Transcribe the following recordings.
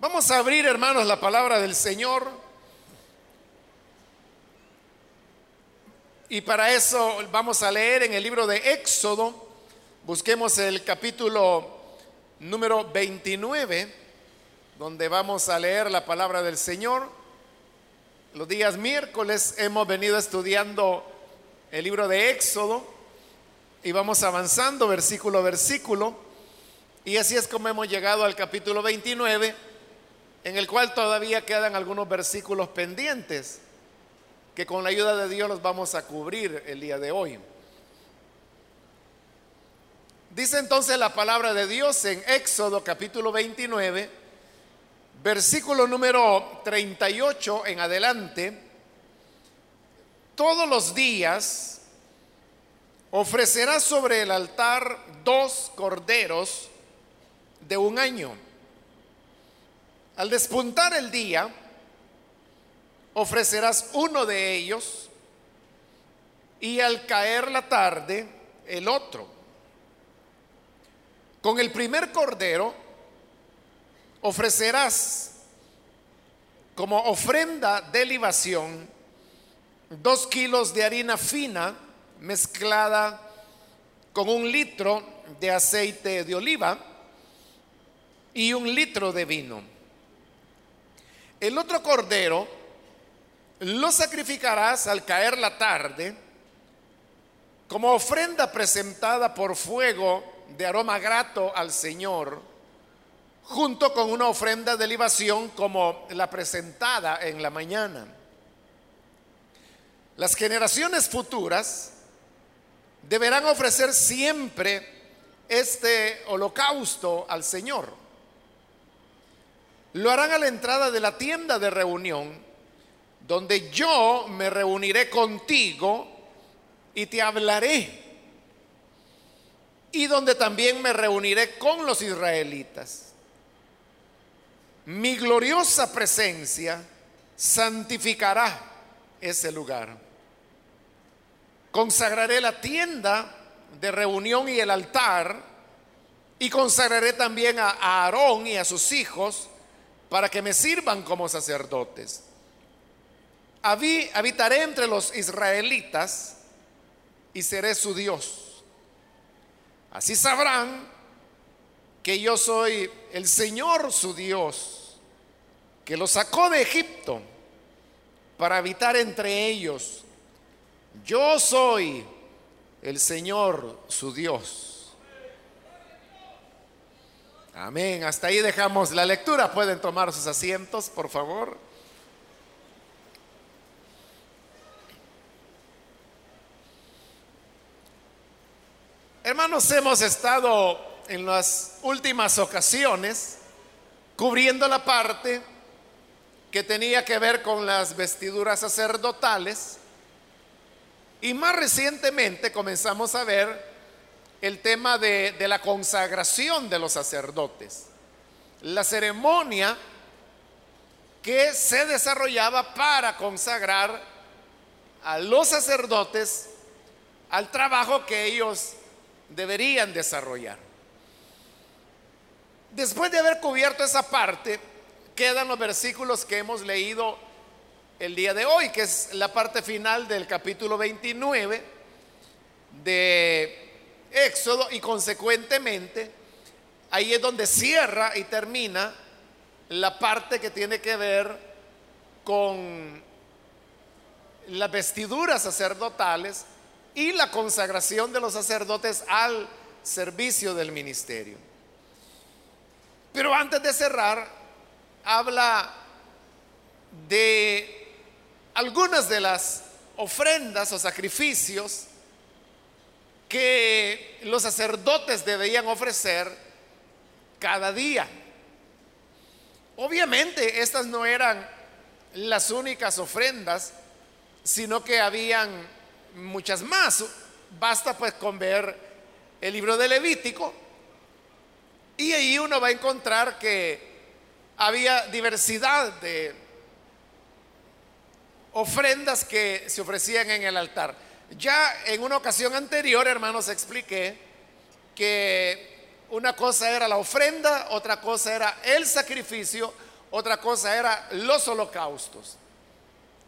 Vamos a abrir, hermanos, la palabra del Señor. Y para eso vamos a leer en el libro de Éxodo. Busquemos el capítulo número 29, donde vamos a leer la palabra del Señor. Los días miércoles hemos venido estudiando el libro de Éxodo y vamos avanzando versículo a versículo. Y así es como hemos llegado al capítulo 29, en el cual todavía quedan algunos versículos pendientes que con la ayuda de Dios los vamos a cubrir el día de hoy. Dice entonces la palabra de Dios en Éxodo capítulo 29, versículo número 38 en adelante, todos los días ofrecerás sobre el altar dos corderos de un año. Al despuntar el día, ofrecerás uno de ellos y al caer la tarde el otro. Con el primer cordero ofrecerás como ofrenda de libación dos kilos de harina fina mezclada con un litro de aceite de oliva y un litro de vino. El otro cordero lo sacrificarás al caer la tarde como ofrenda presentada por fuego de aroma grato al Señor, junto con una ofrenda de libación como la presentada en la mañana. Las generaciones futuras deberán ofrecer siempre este holocausto al Señor. Lo harán a la entrada de la tienda de reunión, donde yo me reuniré contigo y te hablaré. Y donde también me reuniré con los israelitas. Mi gloriosa presencia santificará ese lugar. Consagraré la tienda de reunión y el altar y consagraré también a Aarón y a sus hijos para que me sirvan como sacerdotes. Habitaré entre los israelitas y seré su Dios. Así sabrán que yo soy el Señor su Dios, que los sacó de Egipto para habitar entre ellos. Yo soy el Señor su Dios. Amén. Hasta ahí dejamos la lectura. Pueden tomar sus asientos, por favor. Hermanos, hemos estado en las últimas ocasiones cubriendo la parte que tenía que ver con las vestiduras sacerdotales y más recientemente comenzamos a ver el tema de, la consagración de los sacerdotes. La ceremonia que se desarrollaba para consagrar a los sacerdotes al trabajo que ellos deberían desarrollar. Después de haber cubierto esa parte, quedan los versículos que hemos leído el día de hoy, que es la parte final del capítulo 29 de Éxodo y consecuentemente ahí es donde cierra y termina la parte que tiene que ver con las vestiduras sacerdotales y la consagración de los sacerdotes al servicio del ministerio. Pero antes de cerrar, habla de algunas de las ofrendas o sacrificios que los sacerdotes debían ofrecer cada día. Obviamente estas no eran las únicas ofrendas, sino que habían muchas más. Basta pues con ver el libro de Levítico y ahí uno va a encontrar que había diversidad de ofrendas que se ofrecían en el altar. Ya en una ocasión anterior, hermanos, expliqué que una cosa era la ofrenda, otra cosa era el sacrificio, otra cosa era los holocaustos.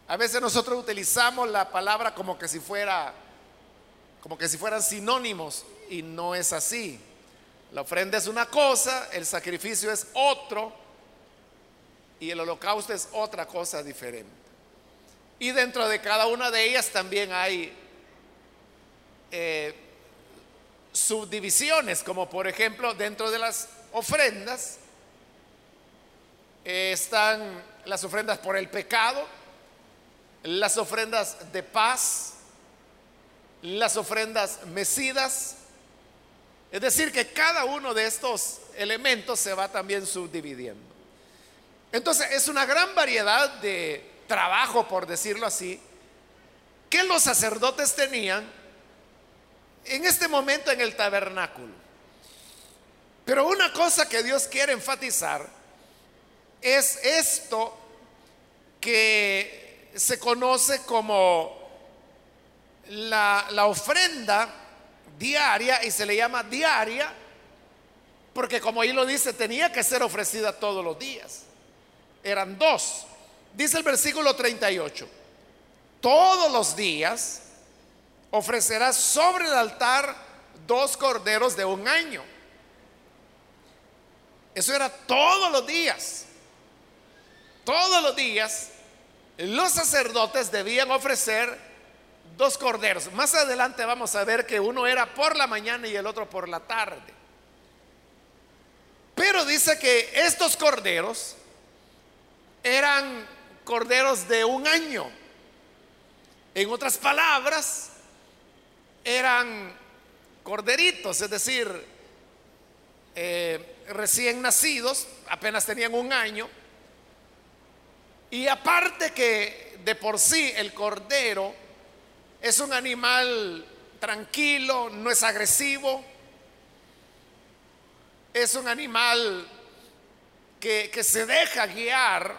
A veces nosotros utilizamos la palabra como que si fuera como que si fueran sinónimos y no es así. La ofrenda es una cosa, el sacrificio es otro y el holocausto es otra cosa diferente. Y dentro de cada una de ellas también hay eh, subdivisiones, como por ejemplo dentro de las ofrendas eh, están las ofrendas por el pecado, las ofrendas de paz, las ofrendas mecidas. Es decir, que cada uno de estos elementos se va también subdividiendo. Entonces es una gran variedad de trabajo, por decirlo así, que los sacerdotes tenían en este momento en el tabernáculo. Pero una cosa que Dios quiere enfatizar es esto que se conoce como la, ofrenda diaria y se le llama diaria porque como ahí lo dice, tenía que ser ofrecida todos los días. Eran dos. Dice el versículo 38, todos los días ofrecerás sobre el altar dos corderos de un año. Eso era todos los días. Todos los días los sacerdotes debían ofrecer dos corderos. Más adelante vamos a ver que uno era por la mañana y el otro por la tarde. Pero dice que estos corderos eran corderos de un año. En otras palabras, eran corderitos, es decir, eh, recién nacidos, apenas tenían un año. Y aparte que de por sí el cordero es un animal tranquilo, no es agresivo, es un animal que, que se deja guiar.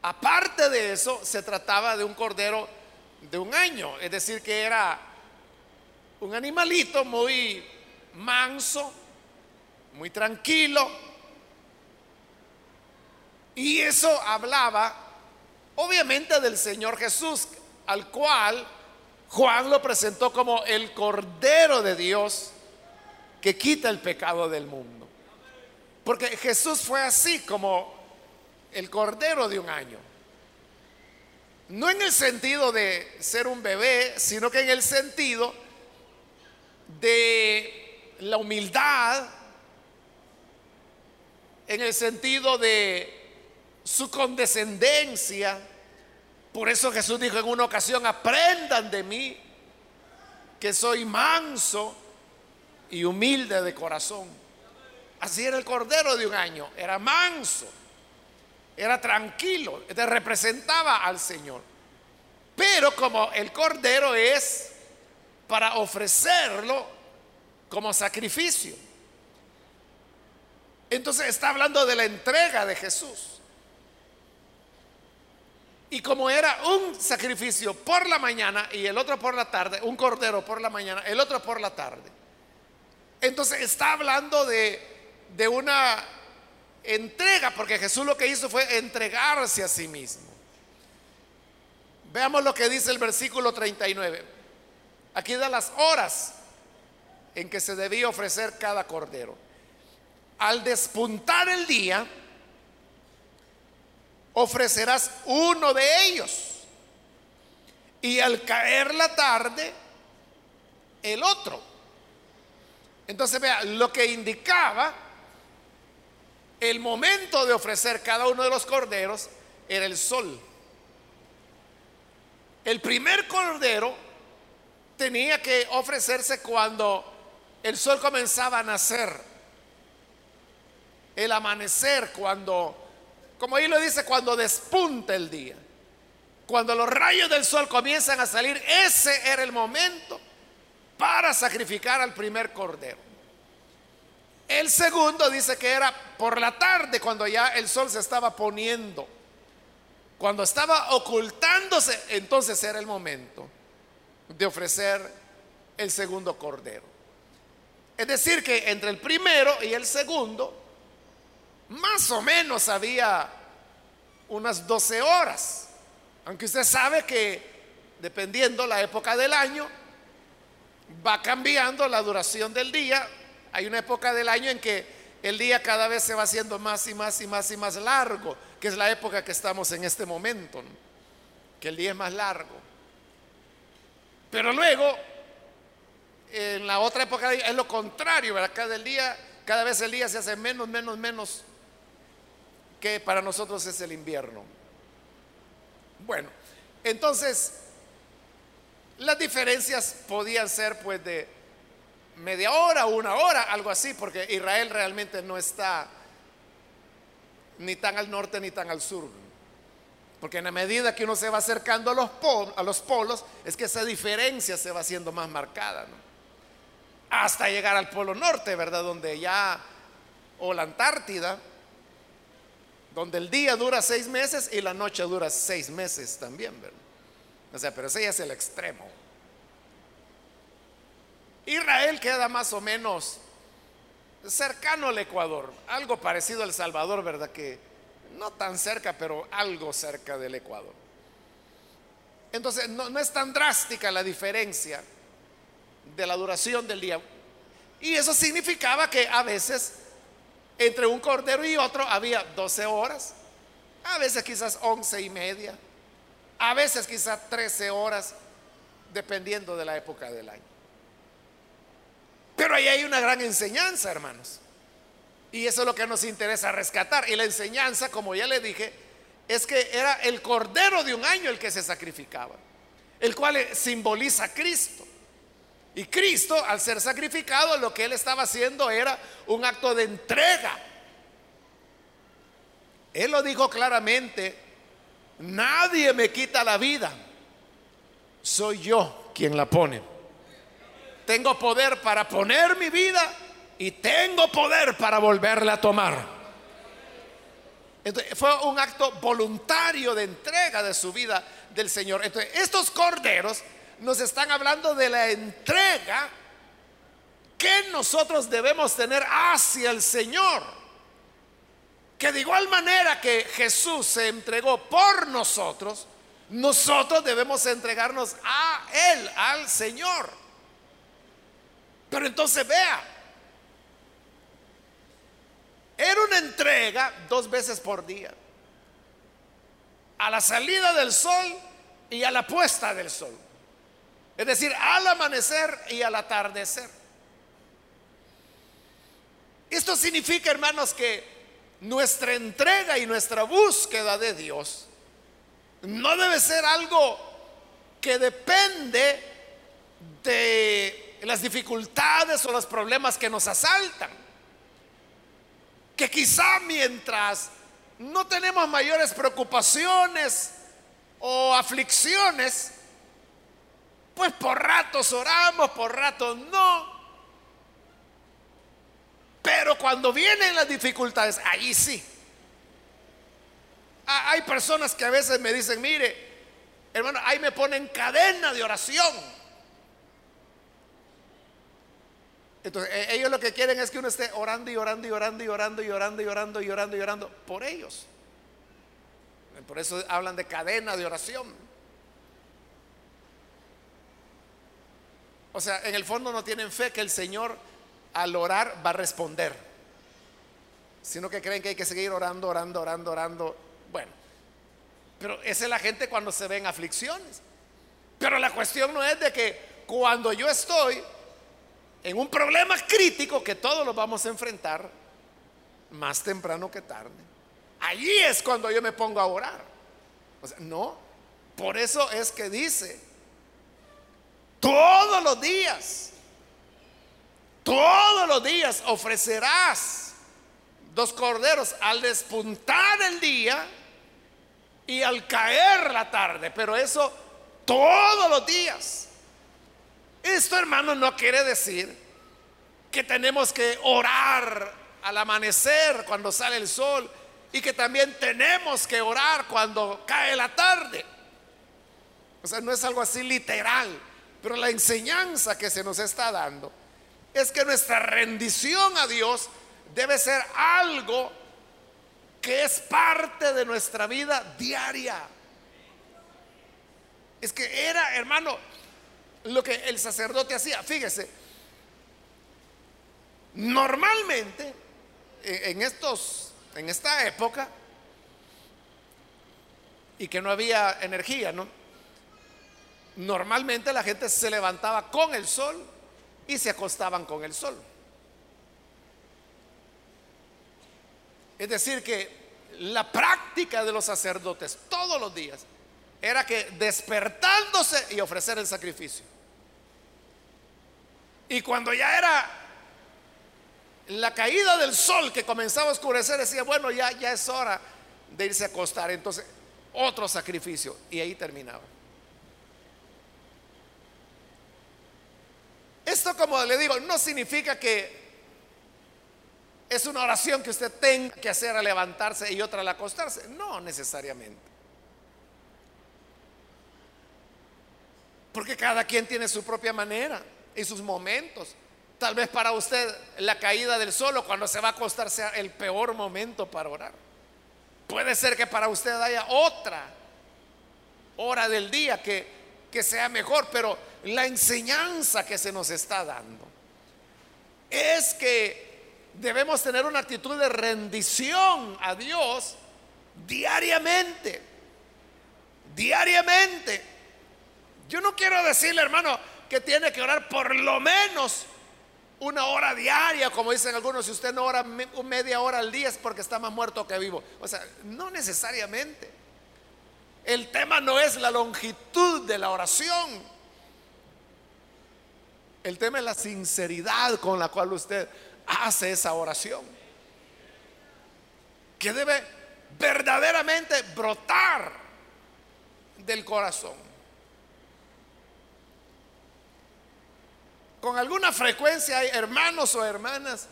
Aparte de eso, se trataba de un cordero de un año, es decir, que era un animalito muy manso, muy tranquilo. Y eso hablaba obviamente del Señor Jesús, al cual Juan lo presentó como el Cordero de Dios que quita el pecado del mundo. Porque Jesús fue así como el Cordero de un año. No en el sentido de ser un bebé, sino que en el sentido de la humildad, en el sentido de su condescendencia. Por eso Jesús dijo en una ocasión, aprendan de mí, que soy manso y humilde de corazón. Así era el cordero de un año, era manso, era tranquilo, representaba al Señor. Pero como el cordero es para ofrecerlo como sacrificio. Entonces está hablando de la entrega de Jesús. Y como era un sacrificio por la mañana y el otro por la tarde, un cordero por la mañana, el otro por la tarde. Entonces está hablando de, de una entrega, porque Jesús lo que hizo fue entregarse a sí mismo. Veamos lo que dice el versículo 39. Aquí da las horas en que se debía ofrecer cada cordero. Al despuntar el día, ofrecerás uno de ellos. Y al caer la tarde, el otro. Entonces vea, lo que indicaba el momento de ofrecer cada uno de los corderos era el sol. El primer cordero tenía que ofrecerse cuando el sol comenzaba a nacer. El amanecer, cuando como ahí lo dice, cuando despunta el día. Cuando los rayos del sol comienzan a salir, ese era el momento para sacrificar al primer cordero. El segundo dice que era por la tarde, cuando ya el sol se estaba poniendo. Cuando estaba ocultándose, entonces era el momento de ofrecer el segundo cordero. Es decir, que entre el primero y el segundo más o menos había unas 12 horas. Aunque usted sabe que dependiendo la época del año, va cambiando la duración del día. Hay una época del año en que el día cada vez se va haciendo más y más y más y más largo, que es la época que estamos en este momento, que el día es más largo. Pero luego, en la otra época es lo contrario, ¿verdad? Cada, día, cada vez el día se hace menos, menos, menos que para nosotros es el invierno. Bueno, entonces, las diferencias podían ser pues de media hora, una hora, algo así, porque Israel realmente no está ni tan al norte ni tan al sur. Porque en la medida que uno se va acercando a los, polos, es que esa diferencia se va haciendo más marcada. Hasta llegar al polo norte, ¿verdad? Donde ya, o la Antártida, donde el día dura seis meses y la noche dura seis meses también, ¿verdad? O sea, pero ese ya es el extremo. Israel queda más o menos cercano al Ecuador, algo parecido al Salvador, ¿verdad? Que no tan cerca, pero algo cerca del Ecuador. Entonces, no, es tan drástica la diferencia de la duración del día. Y eso significaba que a veces entre un cordero y otro había 12 horas, a veces quizás 11 y media, a veces quizás 13 horas, dependiendo de la época del año. Pero ahí hay una gran enseñanza, hermanos. Y eso es lo que nos interesa rescatar. Y la enseñanza, como ya le dije, es que era el cordero de un año el que se sacrificaba, el cual simboliza a Cristo. Y Cristo, al ser sacrificado, lo que él estaba haciendo era un acto de entrega. Él lo dijo claramente, nadie me quita la vida, soy yo quien la pone. Tengo poder para poner mi vida y tengo poder para volverla a tomar. Fue un acto voluntario de entrega de su vida del Señor. Entonces, estos corderos nos están hablando de la entrega que nosotros debemos tener hacia el Señor. Que de igual manera que Jesús se entregó por nosotros, nosotros debemos entregarnos a Él, al Señor. Pero entonces vea, era una entrega dos veces por día. A la salida del sol y a la puesta del sol. Es decir, al amanecer y al atardecer. Esto significa, hermanos, que nuestra entrega y nuestra búsqueda de Dios no debe ser algo que depende de las dificultades o los problemas que nos asaltan. Que quizá mientras no tenemos mayores preocupaciones o aflicciones, pues por ratos oramos, por ratos no. Pero cuando vienen las dificultades, ahí sí. Hay personas que a veces me dicen, mire, hermano, ahí me ponen cadena de oración. Entonces, e-, ellos lo que quieren es que uno esté orando y orando y orando y orando y orando y orando y orando y orando por ellos. Por eso hablan de cadena de oración. O sea, en el fondo no tienen fe que el Señor al orar va a responder, sino que creen que hay que seguir orando, orando, orando, orando. Bueno, pero esa es la gente cuando se ven aflicciones. Pero la cuestión no es de que cuando yo estoy en un problema crítico que todos lo vamos a enfrentar, más temprano que tarde. Allí es cuando yo me pongo a orar. No, por eso es que dice, todos los días, todos los días ofrecerás dos corderos al despuntar el día y al caer la tarde, pero eso todos los días. Esto, hermano, no quiere decir que tenemos que orar al amanecer cuando sale el sol y que también tenemos que orar cuando cae la tarde. O sea, no es algo así literal. Pero la enseñanza que se nos está dando es que nuestra rendición a Dios debe ser algo que es parte de nuestra vida diaria. Es que era, hermano, lo que el sacerdote hacía. Fíjese, normalmente en estos en esta época y que no había energía, ¿no? Normalmente la gente se levantaba con el sol y se acostaban con el sol. Es decir, que la práctica de los sacerdotes todos los días era que despertándose y ofrecer el sacrificio. Y cuando ya era la caída del sol que comenzaba a oscurecer, decía, bueno, ya, ya es hora de irse a acostar. Entonces, otro sacrificio. Y ahí terminaba. Esto, como le digo, no significa que es una oración que usted tenga que hacer al levantarse y otra al acostarse. No necesariamente. Porque cada quien tiene su propia manera y sus momentos. Tal vez para usted la caída del sol o cuando se va a acostar sea el peor momento para orar. Puede ser que para usted haya otra hora del día que, que sea mejor, pero la enseñanza que se nos está dando es que debemos tener una actitud de rendición a Dios diariamente. Diariamente. Yo no quiero decirle, hermano, que tiene que orar por lo menos una hora diaria, como dicen algunos, si usted no ora media hora al día es porque está más muerto que vivo. O sea, no necesariamente. El tema no es la longitud de la oración. El tema es la sinceridad con la cual usted hace esa oración. Que debe verdaderamente brotar del corazón. Con alguna frecuencia hay hermanos o hermanas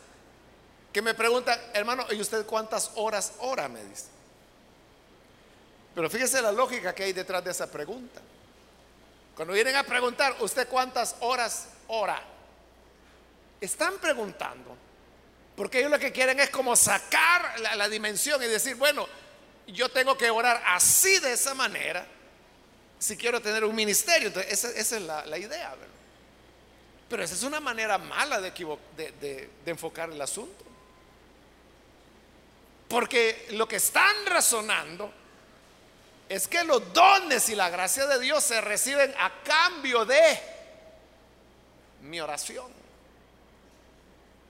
que me preguntan, hermano, ¿y usted cuántas horas ora? Me dice. Pero fíjese la lógica que hay detrás de esa pregunta. Cuando vienen a preguntar, ¿usted cuántas horas ora? Están preguntando porque ellos lo que quieren es como sacar la, dimensión y decir, bueno, yo tengo que orar así de esa manera si quiero tener un ministerio. Entonces, esa, es la, idea. Pero esa es una manera mala de, enfocar el asunto. Porque lo que están razonando es que los dones y la gracia de Dios se reciben a cambio de mi oración.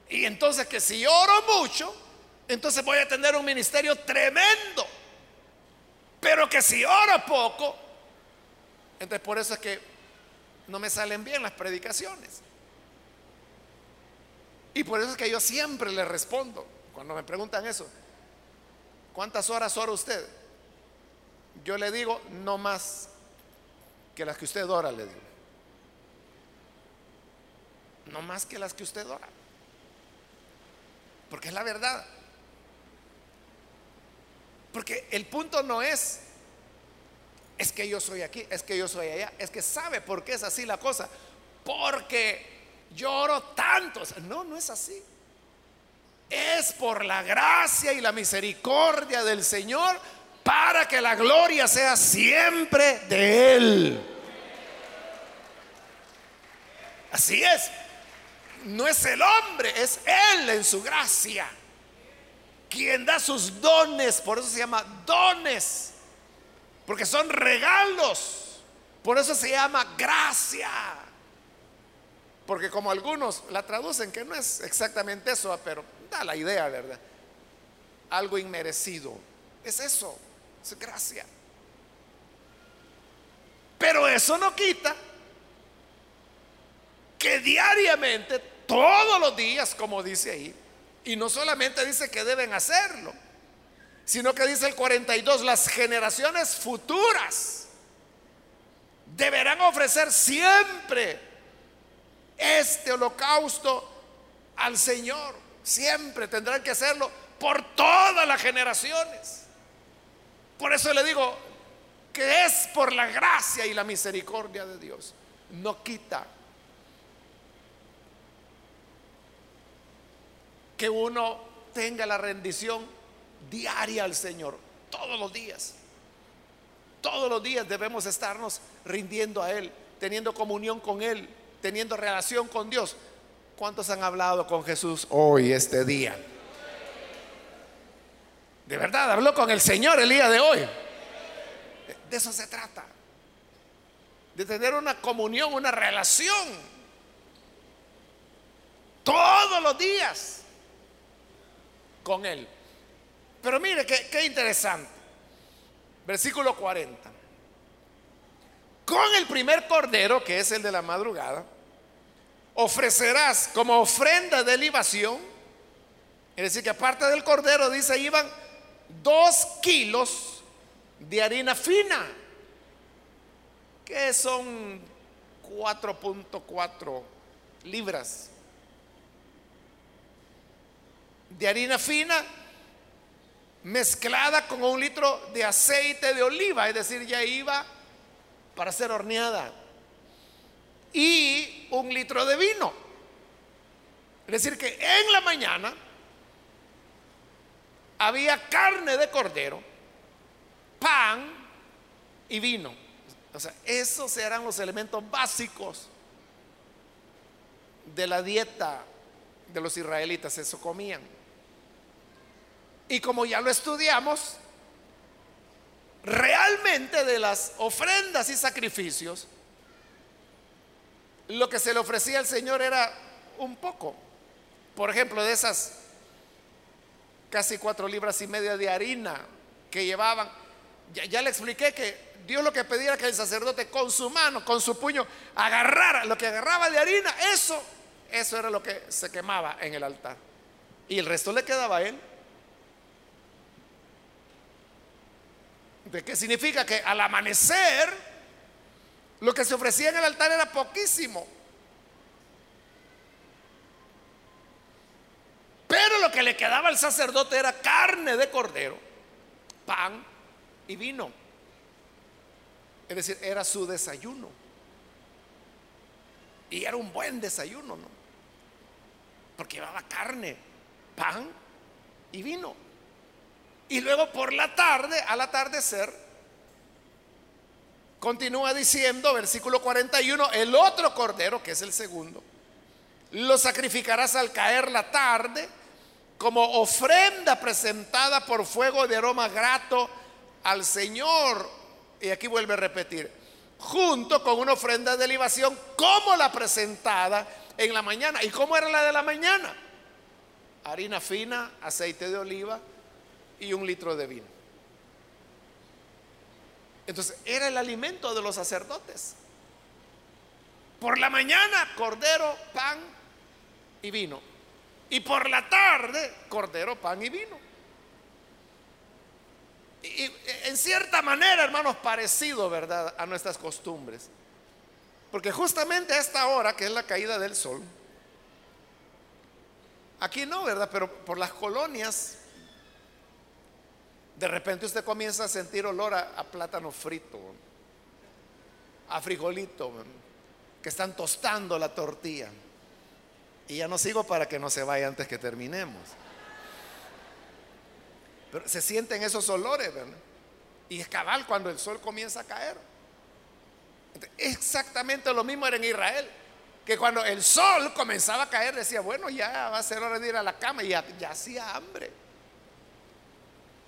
Y entonces que si oro mucho, entonces voy a tener un ministerio tremendo. Pero que si oro poco, entonces por eso es que no me salen bien las predicaciones. Y por eso es que yo siempre le respondo, cuando me preguntan eso, ¿cuántas horas ora usted? Yo le digo, no más que las que usted ora, le digo. No más que las que usted ora. Porque es la verdad. Porque el punto no es, es que yo soy aquí, es que yo soy allá, es que sabe por qué es así la cosa. Porque lloro tanto. No, no es así. Es por la gracia y la misericordia del Señor para que la gloria sea siempre de Él. Así es no es el hombre, es Él en su gracia. Quien da sus dones, por eso se llama dones, porque son regalos, por eso se llama gracia. Porque como algunos la traducen, que no es exactamente eso, pero da la idea, ¿verdad? Algo inmerecido. Es eso, es gracia. Pero eso no quita que diariamente todos los días, como dice ahí. Y no solamente dice que deben hacerlo, sino que dice el 42, las generaciones futuras deberán ofrecer siempre este holocausto al Señor. Siempre tendrán que hacerlo por todas las generaciones. Por eso le digo que es por la gracia y la misericordia de Dios. No quita que uno tenga la rendición diaria al Señor, todos los días. Todos los días debemos estarnos rindiendo a Él, teniendo comunión con Él, teniendo relación con Dios. ¿Cuántos han hablado con Jesús hoy, este día? De verdad, habló con el Señor el día de hoy. De eso se trata. De tener una comunión, una relación. Todos los días con Él. Pero mire, qué, qué interesante. Versículo 40. Con el primer cordero, que es el de la madrugada, ofrecerás como ofrenda de libación. Es decir, que aparte del cordero, dice, iban dos kilos de harina fina, que son 4.4 libras de harina fina mezclada con un litro de aceite de oliva, es decir, ya iba para ser horneada, y un litro de vino. Es decir, que en la mañana había carne de cordero, pan y vino. O sea, esos eran los elementos básicos de la dieta de los israelitas, eso comían. Y como ya lo estudiamos, realmente de las ofrendas y sacrificios, lo que se le ofrecía al Señor era un poco. Por ejemplo, de esas casi cuatro libras y media de harina que llevaban, ya, le expliqué que Dios lo que pedía era que el sacerdote con su mano, con su puño, agarrara lo que agarraba de harina, eso, eso era lo que se quemaba en el altar. Y el resto le quedaba a él. ¿De qué significa? Que al amanecer lo que se ofrecía en el altar era poquísimo. Pero lo que le quedaba al sacerdote era carne de cordero, pan y vino. Es decir, era su desayuno. Y era un buen desayuno, ¿no? Porque llevaba carne, pan y vino. Y luego por la tarde, al atardecer, continúa diciendo, versículo 41, el otro cordero, que es el segundo, lo sacrificarás al caer la tarde como ofrenda presentada por fuego de aroma grato al Señor. Y aquí vuelve a repetir, junto con una ofrenda de libación como la presentada en la mañana. ¿Y cómo era la de la mañana? Harina fina, aceite de oliva y un litro de vino. Entonces era el alimento de los sacerdotes. Por la mañana, cordero, pan y vino. Y por la tarde, cordero, pan y vino. Y, en cierta manera, hermanos, parecido, ¿verdad?, a nuestras costumbres. Porque justamente a esta hora, que es la caída del sol, aquí no, ¿verdad? Pero por las colonias de repente usted comienza a sentir olor a, plátano frito, a frijolito, que están tostando la tortilla. Y ya no sigo para que no se vaya antes que terminemos. Pero se sienten esos olores, ¿verdad? Y es cabal cuando el sol comienza a caer. Exactamente lo mismo era en Israel. Que cuando el sol comenzaba a caer decía, bueno, ya va a ser hora de ir a la cama y ya hacía hambre.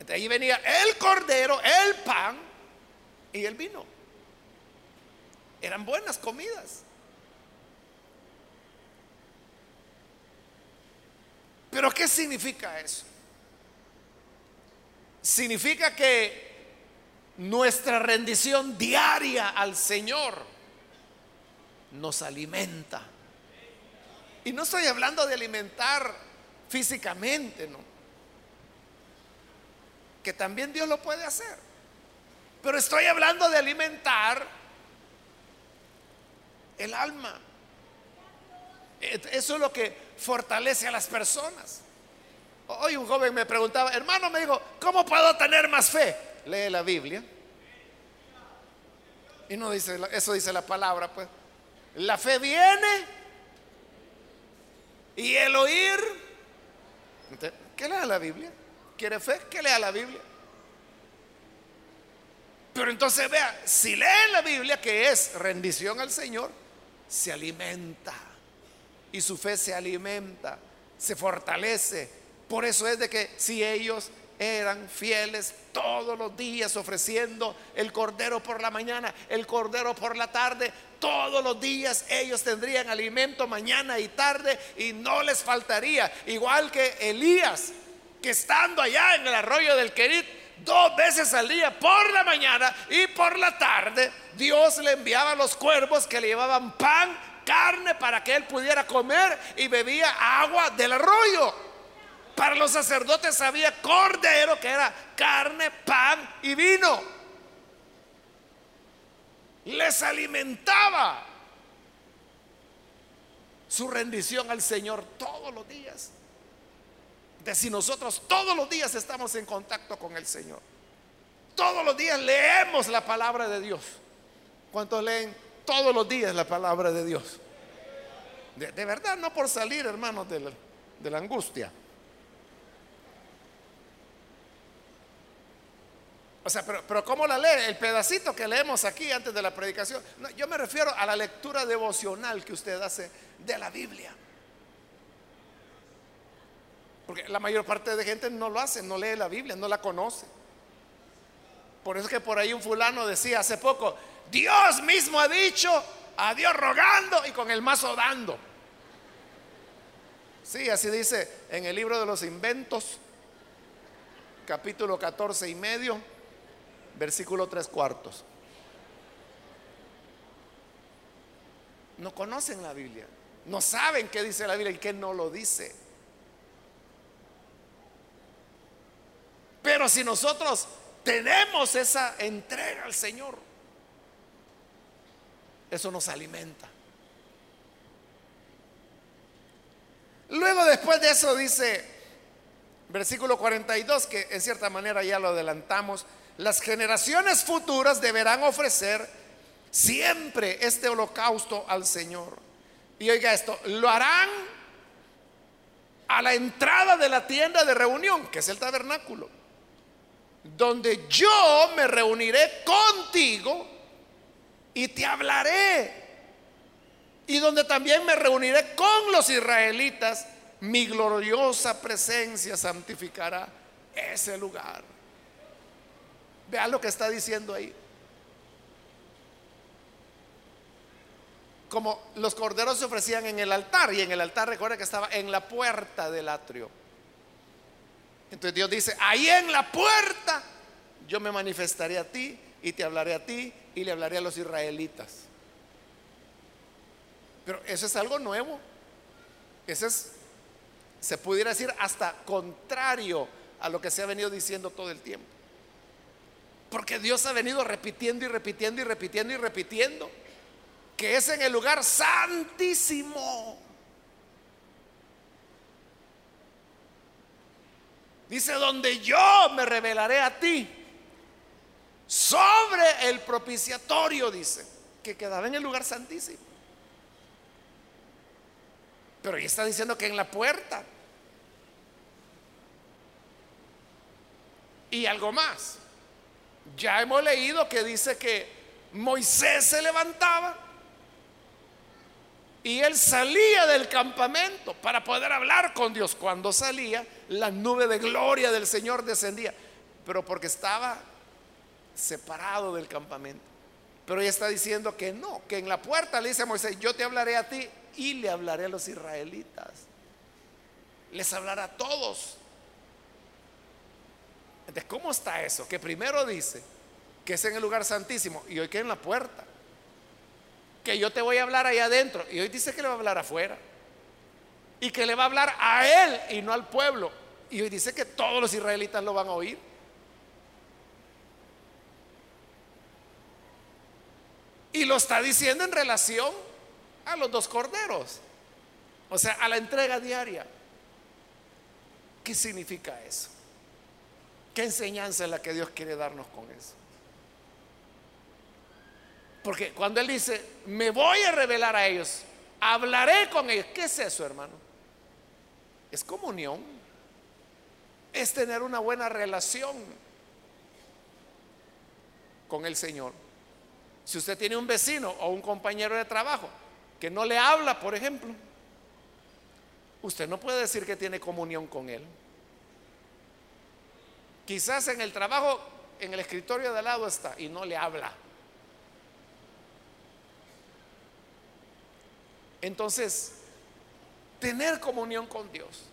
De ahí venía el cordero, el pan y el vino. Eran buenas comidas. Pero ¿qué significa eso? Significa que nuestra rendición diaria al Señor nos alimenta. Y no estoy hablando de alimentar físicamente, no que también Dios lo puede hacer. Pero estoy hablando de alimentar el alma. Eso es lo que fortalece a las personas. Hoy un joven me preguntaba, hermano, me dijo, ¿cómo puedo tener más fe? Lee la Biblia. Y no dice, eso dice la palabra, pues. La fe viene y el oír. ¿Qué lee la Biblia? Quiere fe, que lea la Biblia. Pero entonces vea, si lee la Biblia, que es rendición al Señor, se alimenta. Y su fe se alimenta, se fortalece. Por eso es de que si ellos eran fieles todos los días ofreciendo el cordero por la mañana, el cordero por la tarde, todos los días ellos tendrían alimento mañana y tarde y no les faltaría. Igual que Elías, que estando allá en el arroyo del Querit, dos veces al día, por la mañana y por la tarde, Dios le enviaba los cuervos que le llevaban pan, carne para que él pudiera comer y bebía agua del arroyo. Para los sacerdotes había cordero que era carne, pan y vino. Les alimentaba su rendición al Señor todos los días si nosotros todos los días estamos en contacto con el Señor. Todos los días leemos la palabra de Dios. ¿Cuántos leen todos los días la palabra de Dios? De, verdad, no por salir, hermanos, de la, angustia. O sea, pero, pero, ¿cómo la lee? El pedacito que leemos aquí antes de la predicación. yo me refiero a la lectura devocional que usted hace de la Biblia. Porque la mayor parte de gente no lo hace, no lee la Biblia, no la conoce. Por eso es que por ahí un fulano decía hace poco, Dios mismo ha dicho, a Dios rogando y con el mazo dando. Sí, así dice en el libro de los inventos, capítulo 14 y medio, versículo 3 cuartos. No conocen la Biblia, no saben qué dice la Biblia y qué no lo dice. Pero si nosotros tenemos esa entrega al Señor, eso nos alimenta. Luego después de eso dice, versículo 42, que en cierta manera ya lo adelantamos, las generaciones futuras deberán ofrecer siempre este holocausto al Señor. Y oiga esto, lo harán a la entrada de la tienda de reunión, que es el tabernáculo donde yo me reuniré contigo y te hablaré. Y donde también me reuniré con los israelitas, mi gloriosa presencia santificará ese lugar. Vean lo que está diciendo ahí. Como los corderos se ofrecían en el altar, y en el altar recuerda que estaba en la puerta del atrio. Entonces Dios dice, ahí en la puerta yo me manifestaré a ti y te hablaré a ti y le hablaré a los israelitas. Pero eso es algo nuevo. Eso es, se pudiera decir, hasta contrario a lo que se ha venido diciendo todo el tiempo. Porque Dios ha venido repitiendo y repitiendo y repitiendo y repitiendo que es en el lugar santísimo Dice, donde yo me revelaré a ti sobre el propiciatorio, dice, que quedaba en el lugar santísimo. Pero ahí está diciendo que en la puerta. Y algo más. Ya hemos leído que dice que Moisés se levantaba y él salía del campamento para poder hablar con Dios. Cuando salía, la nube de gloria del Señor descendía, pero porque estaba separado del campamento. Pero ella está diciendo que no, que en la puerta le dice a Moisés, yo te hablaré a ti y le hablaré a los israelitas. Les hablará a todos. Entonces, ¿cómo está eso? Que primero dice que es en el lugar santísimo y hoy que en la puerta. Que yo te voy a hablar ahí adentro y hoy dice que le va a hablar afuera y que le va a hablar a él y no al pueblo. Y hoy dice que todos los israelitas lo van a oír. Y lo está diciendo en relación a los dos corderos. O sea, a la entrega diaria. ¿Qué significa eso? ¿Qué enseñanza es la que Dios quiere darnos con eso? Porque cuando Él dice, me voy a revelar a ellos, hablaré con ellos, ¿qué es eso, hermano? Es comunión. es tener una buena relación con el Señor. Si usted tiene un vecino o un compañero de trabajo que no le habla, por ejemplo, usted no puede decir que tiene comunión con él. Quizás en el trabajo, en el escritorio de al lado está y no le habla. Entonces, tener comunión con Dios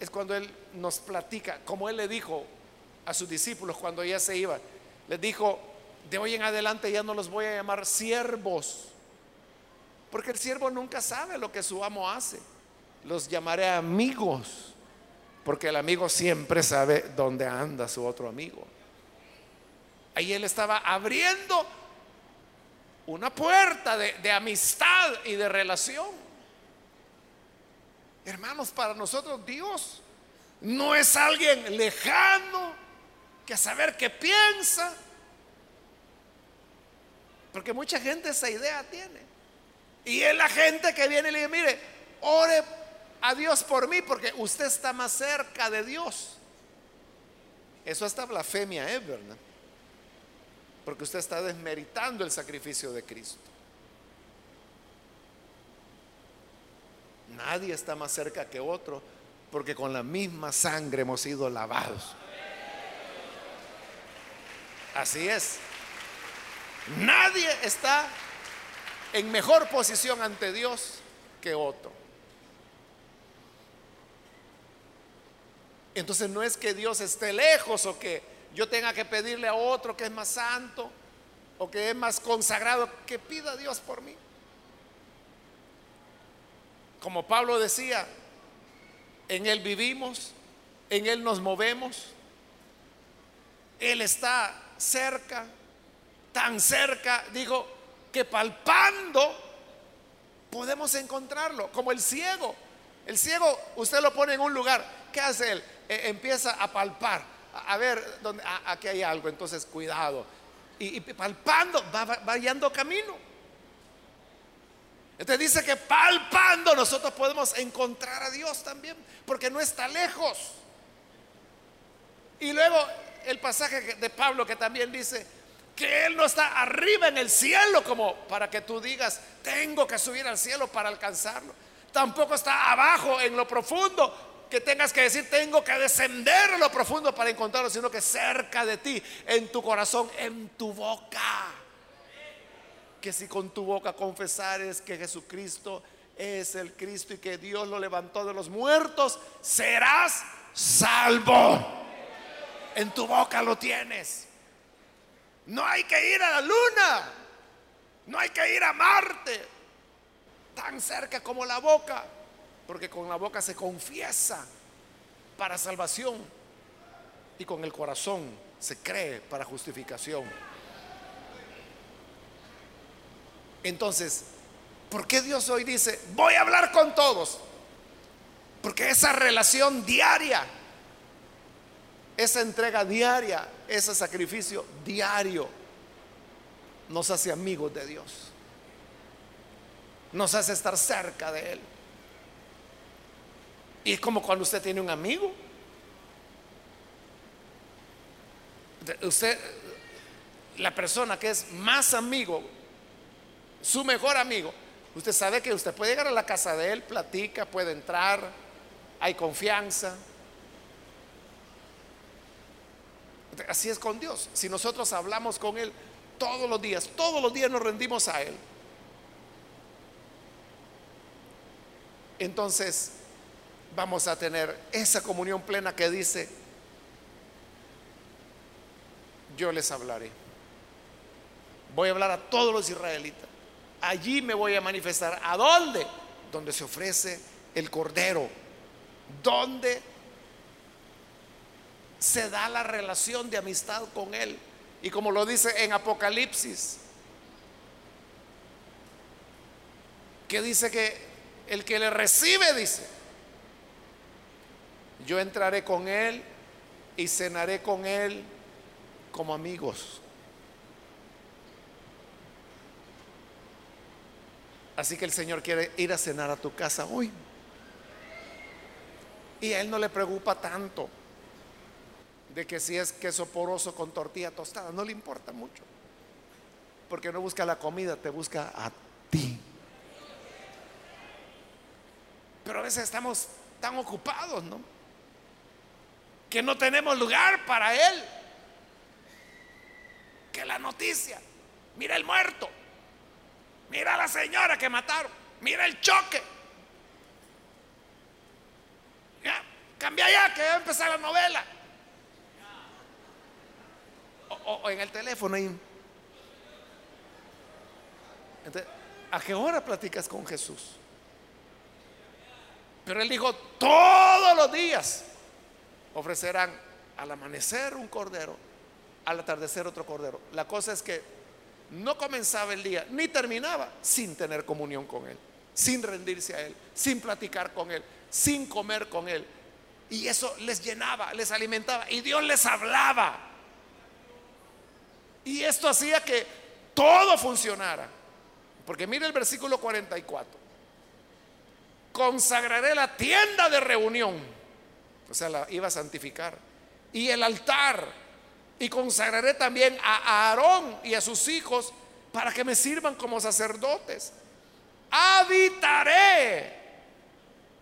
es cuando Él nos platica, como Él le dijo a sus discípulos cuando ya se iba, les dijo, de hoy en adelante ya no los voy a llamar siervos, porque el siervo nunca sabe lo que su amo hace, los llamaré amigos, porque el amigo siempre sabe dónde anda su otro amigo. Ahí Él estaba abriendo una puerta de, amistad y de relación. Hermanos, para nosotros Dios no es alguien lejano que saber qué piensa. Porque mucha gente esa idea tiene. Y es la gente que viene y le dice, mire, ore a Dios por mí porque usted está más cerca de Dios. Eso hasta blasfemia es, ¿verdad? Porque usted está desmeritando el sacrificio de Cristo. Nadie está más cerca que otro porque con la misma sangre hemos sido lavados. Así es. Nadie está en mejor posición ante Dios que otro. Entonces no es que Dios esté lejos o que yo tenga que pedirle a otro que es más santo o que es más consagrado, que pida a Dios por mí. Como Pablo decía, en Él vivimos, en Él nos movemos, Él está cerca, tan cerca, digo, que palpando podemos encontrarlo, como el ciego. El ciego, usted lo pone en un lugar, ¿qué hace él? E, empieza a palpar, a, ver, dónde, aquí hay algo, entonces cuidado. Y, palpando, va, va camino. Entonces dice que palpando nosotros podemos encontrar a Dios también, porque no está lejos. Y luego el pasaje de Pablo que también dice que Él no está arriba en el cielo como para que tú digas, tengo que subir al cielo para alcanzarlo. Tampoco está abajo en lo profundo que tengas que decir, tengo que descender lo profundo para encontrarlo, sino que cerca de ti, en tu corazón, en tu boca. Que si con tu boca confesares que Jesucristo es el Cristo y que Dios lo levantó de los muertos, serás salvo. En tu boca lo tienes. No hay que ir a la luna. No hay que ir a Marte. Tan cerca como la boca porque con la boca se confiesa para salvación y con el corazón se cree para justificación. Entonces, ¿por qué Dios hoy dice, voy a hablar con todos? Porque esa relación diaria, esa entrega diaria, ese sacrificio diario, nos hace amigos de Dios. Nos hace estar cerca de Él. Y es como cuando usted tiene un amigo. Usted, la persona que es más amigo, su mejor amigo, usted sabe que usted puede llegar a la casa de él, platica, puede entrar, hay confianza. Así es con Dios. Si nosotros hablamos con Él todos los días, todos los días nos rendimos a Él. Entonces, vamos a tener esa comunión plena que dice, yo les hablaré. Voy a hablar a todos los israelitas. Allí me voy a manifestar. ¿A dónde? Donde se ofrece el cordero. Donde se da la relación de amistad con Él. Y como lo dice en Apocalipsis, que dice que el que le recibe, dice, yo entraré con Él y cenaré con Él como amigos. Así que el Señor quiere ir a cenar a tu casa hoy. Y a Él no le preocupa tanto de que si es queso poroso con tortilla tostada, no le importa mucho. Porque no busca la comida, te busca a ti. Pero a veces estamos tan ocupados, ¿no? Que no tenemos lugar para Él. Que la noticia, mira el muerto, mira a la señora que mataron, mira el choque. Cambia ya, que va a empezar la novela. O, en el teléfono ahí. ¿A qué hora platicas con Jesús? Pero él dijo, todos los días ofrecerán al amanecer un cordero, al atardecer otro cordero. La cosa es que no comenzaba el día ni terminaba sin tener comunión con Él, sin rendirse a Él, sin platicar con Él, sin comer con Él. Y eso les llenaba, les alimentaba y Dios les hablaba. Y esto hacía que todo funcionara. Porque mire el versículo 44 consagraré la tienda de reunión, o sea, la iba a santificar, y el altar, y consagraré también a Aarón y a sus hijos para que me sirvan como sacerdotes. Habitaré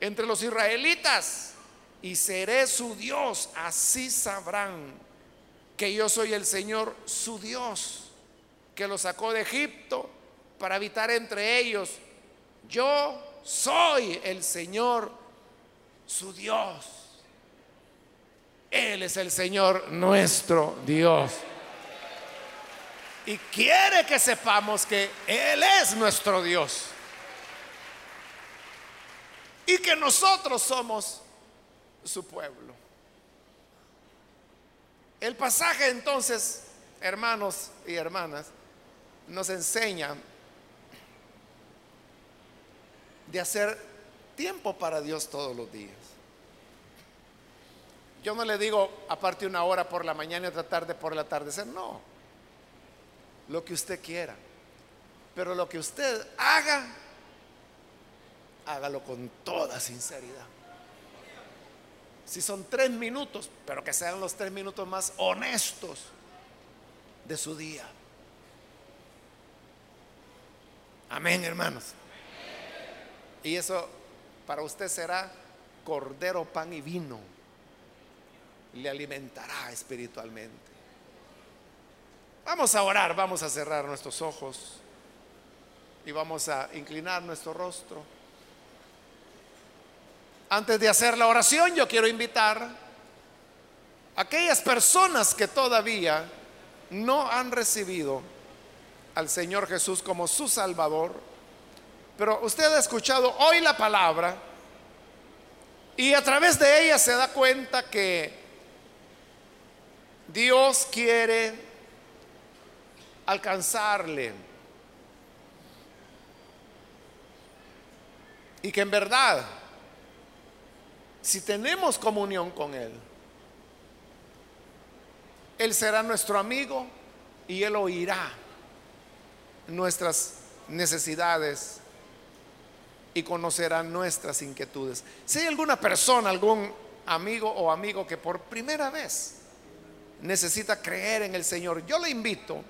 entre los israelitas y seré su Dios, así sabrán que yo soy el Señor su Dios, que los sacó de Egipto para habitar entre ellos. Yo soy el Señor su Dios. Él es el Señor nuestro Dios. Y quiere que sepamos que Él es nuestro Dios. Y que nosotros somos su pueblo. El pasaje entonces, hermanos y hermanas, nos enseña de hacer tiempo para Dios todos los días. Yo no le digo aparte una hora por la mañana y otra tarde por el atardecer, no. Lo que usted quiera. Pero lo que usted haga, hágalo con toda sinceridad. Si son tres minutos, pero que sean los tres minutos más honestos de su día. Amén, hermanos. Y eso para usted será cordero, pan y vino. Le alimentará espiritualmente. Vamos a orar, vamos a cerrar nuestros ojos y vamos a inclinar nuestro rostro. Antes de hacer la oración, yo quiero invitar a aquellas personas que todavía no han recibido al Señor Jesús como su Salvador pero usted ha escuchado hoy la palabra y a través de ella se da cuenta que Dios quiere alcanzarle. Y que en verdad, si tenemos comunión con Él, Él será nuestro amigo y Él oirá nuestras necesidades y conocerán nuestras inquietudes. Si hay alguna persona, algún amigo o amigo que por primera vez necesita creer en el Señor, yo le invito,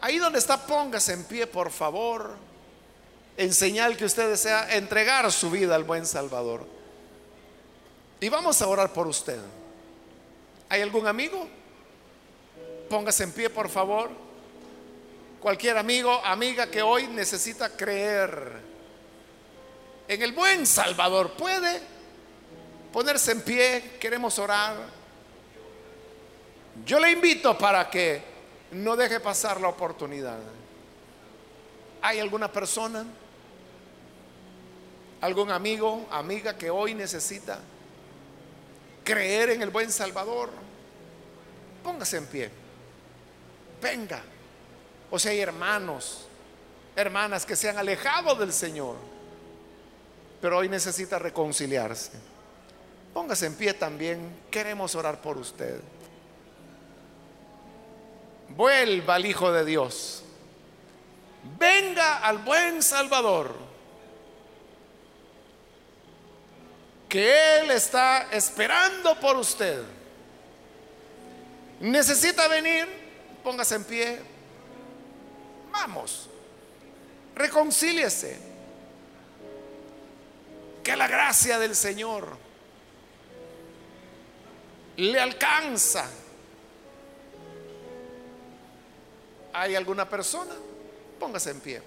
ahí donde está, póngase en pie, por favor, en señal que usted desea entregar su vida al buen Salvador. Y vamos a orar por usted. ¿Hay algún amigo? Póngase en pie, por favor. Cualquier amigo, amiga que hoy necesita creer en el buen Salvador. ¿Puede ponerse en pie? Queremos orar. Yo le invito para que no deje pasar la oportunidad. ¿Hay alguna persona, algún amigo, amiga que hoy necesita creer en el buen Salvador? Póngase en pie. Venga. O sea, hay hermanos, hermanas que se han alejado del Señor pero hoy necesita reconciliarse. Póngase en pie también, queremos orar por usted. Vuelva al Hijo de Dios. Venga al buen Salvador. Que Él está esperando por usted. necesita venir, póngase en pie. Vamos, reconcíliese. Que la gracia del Señor le alcanza. ¿Hay alguna persona? Póngase en pie.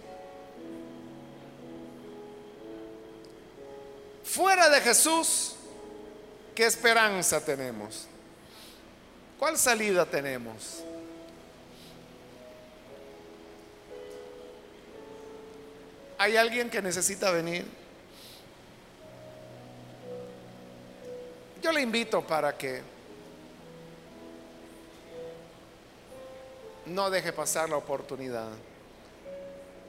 Fuera de Jesús, ¿qué esperanza tenemos? ¿Cuál salida tenemos? ¿Hay alguien que necesita venir? Yo le invito para que no deje pasar la oportunidad.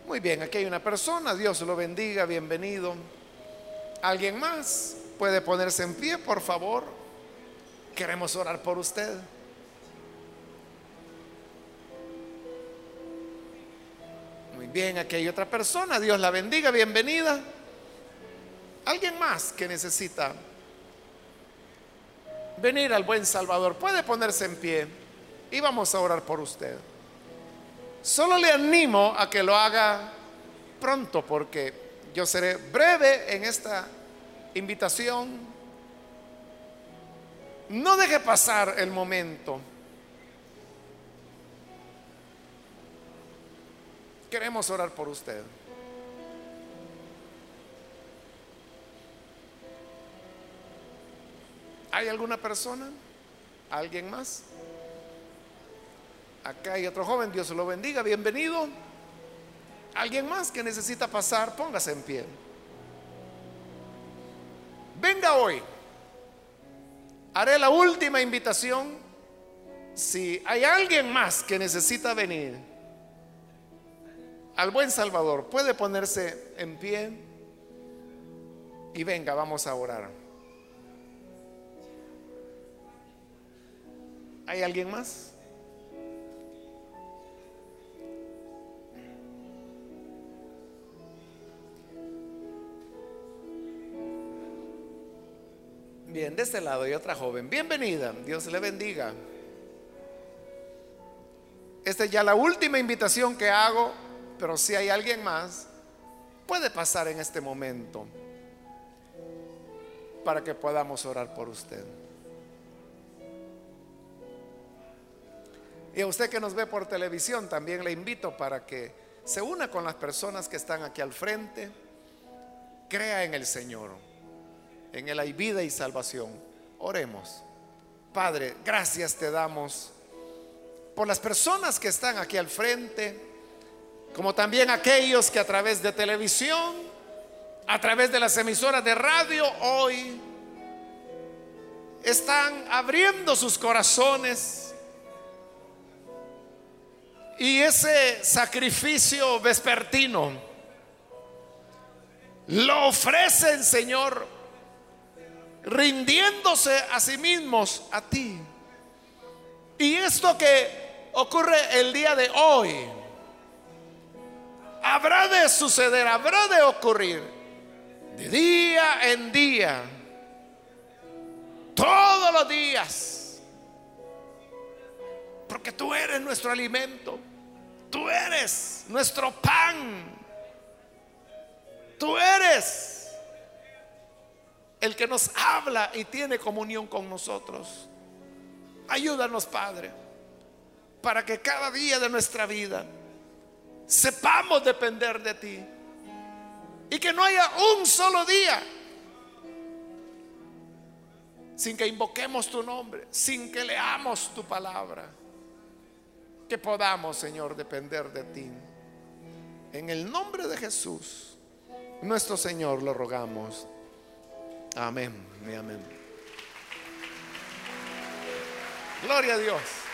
Muy bien, aquí hay una persona, Dios lo bendiga, bienvenido. ¿Alguien más puede ponerse en pie, por favor? Queremos orar por usted. Muy bien, aquí hay otra persona, Dios la bendiga, bienvenida. ¿Alguien más que necesita venir al buen Salvador? Puede ponerse en pie y vamos a orar por usted. Solo le animo a que lo haga pronto porque yo seré breve en esta invitación. No deje pasar el momento. Queremos orar por usted. ¿Hay alguna persona? ¿Alguien más? Acá hay otro joven, Dios lo bendiga, bienvenido. ¿Alguien más que necesita pasar? Póngase en pie. Venga hoy. Haré la última invitación. Si hay alguien más que necesita venir al buen Salvador, puede ponerse en pie y venga, vamos a orar. ¿Hay alguien más? Bien, de este lado hay otra joven. Bienvenida, Dios le bendiga. Esta es ya la última invitación que hago, pero si hay alguien más, puede pasar en este momento para que podamos orar por usted. Y a usted que nos ve por televisión, también le invito para que se una con las personas que están aquí al frente, crea en el Señor en Él hay vida y salvación. Oremos. Padre, gracias te damos por las personas que están aquí al frente, como también aquellos que a través de televisión, a través de las emisoras de radio hoy están abriendo sus corazones y ese sacrificio vespertino lo ofrecen, Señor, rindiéndose a sí mismos a ti. Y esto que ocurre el día de hoy, habrá de suceder, habrá de ocurrir de día en día, todos los días, porque tú eres nuestro alimento, tú eres nuestro pan, tú eres el que nos habla y tiene comunión con nosotros. Ayúdanos, Padre, para que cada día de nuestra vida sepamos depender de ti y que no haya un solo día sin que invoquemos tu nombre, sin que leamos tu palabra, que podamos, Señor, depender de ti. En el nombre de Jesús, nuestro Señor, lo rogamos. Amén y amén. Gloria a Dios.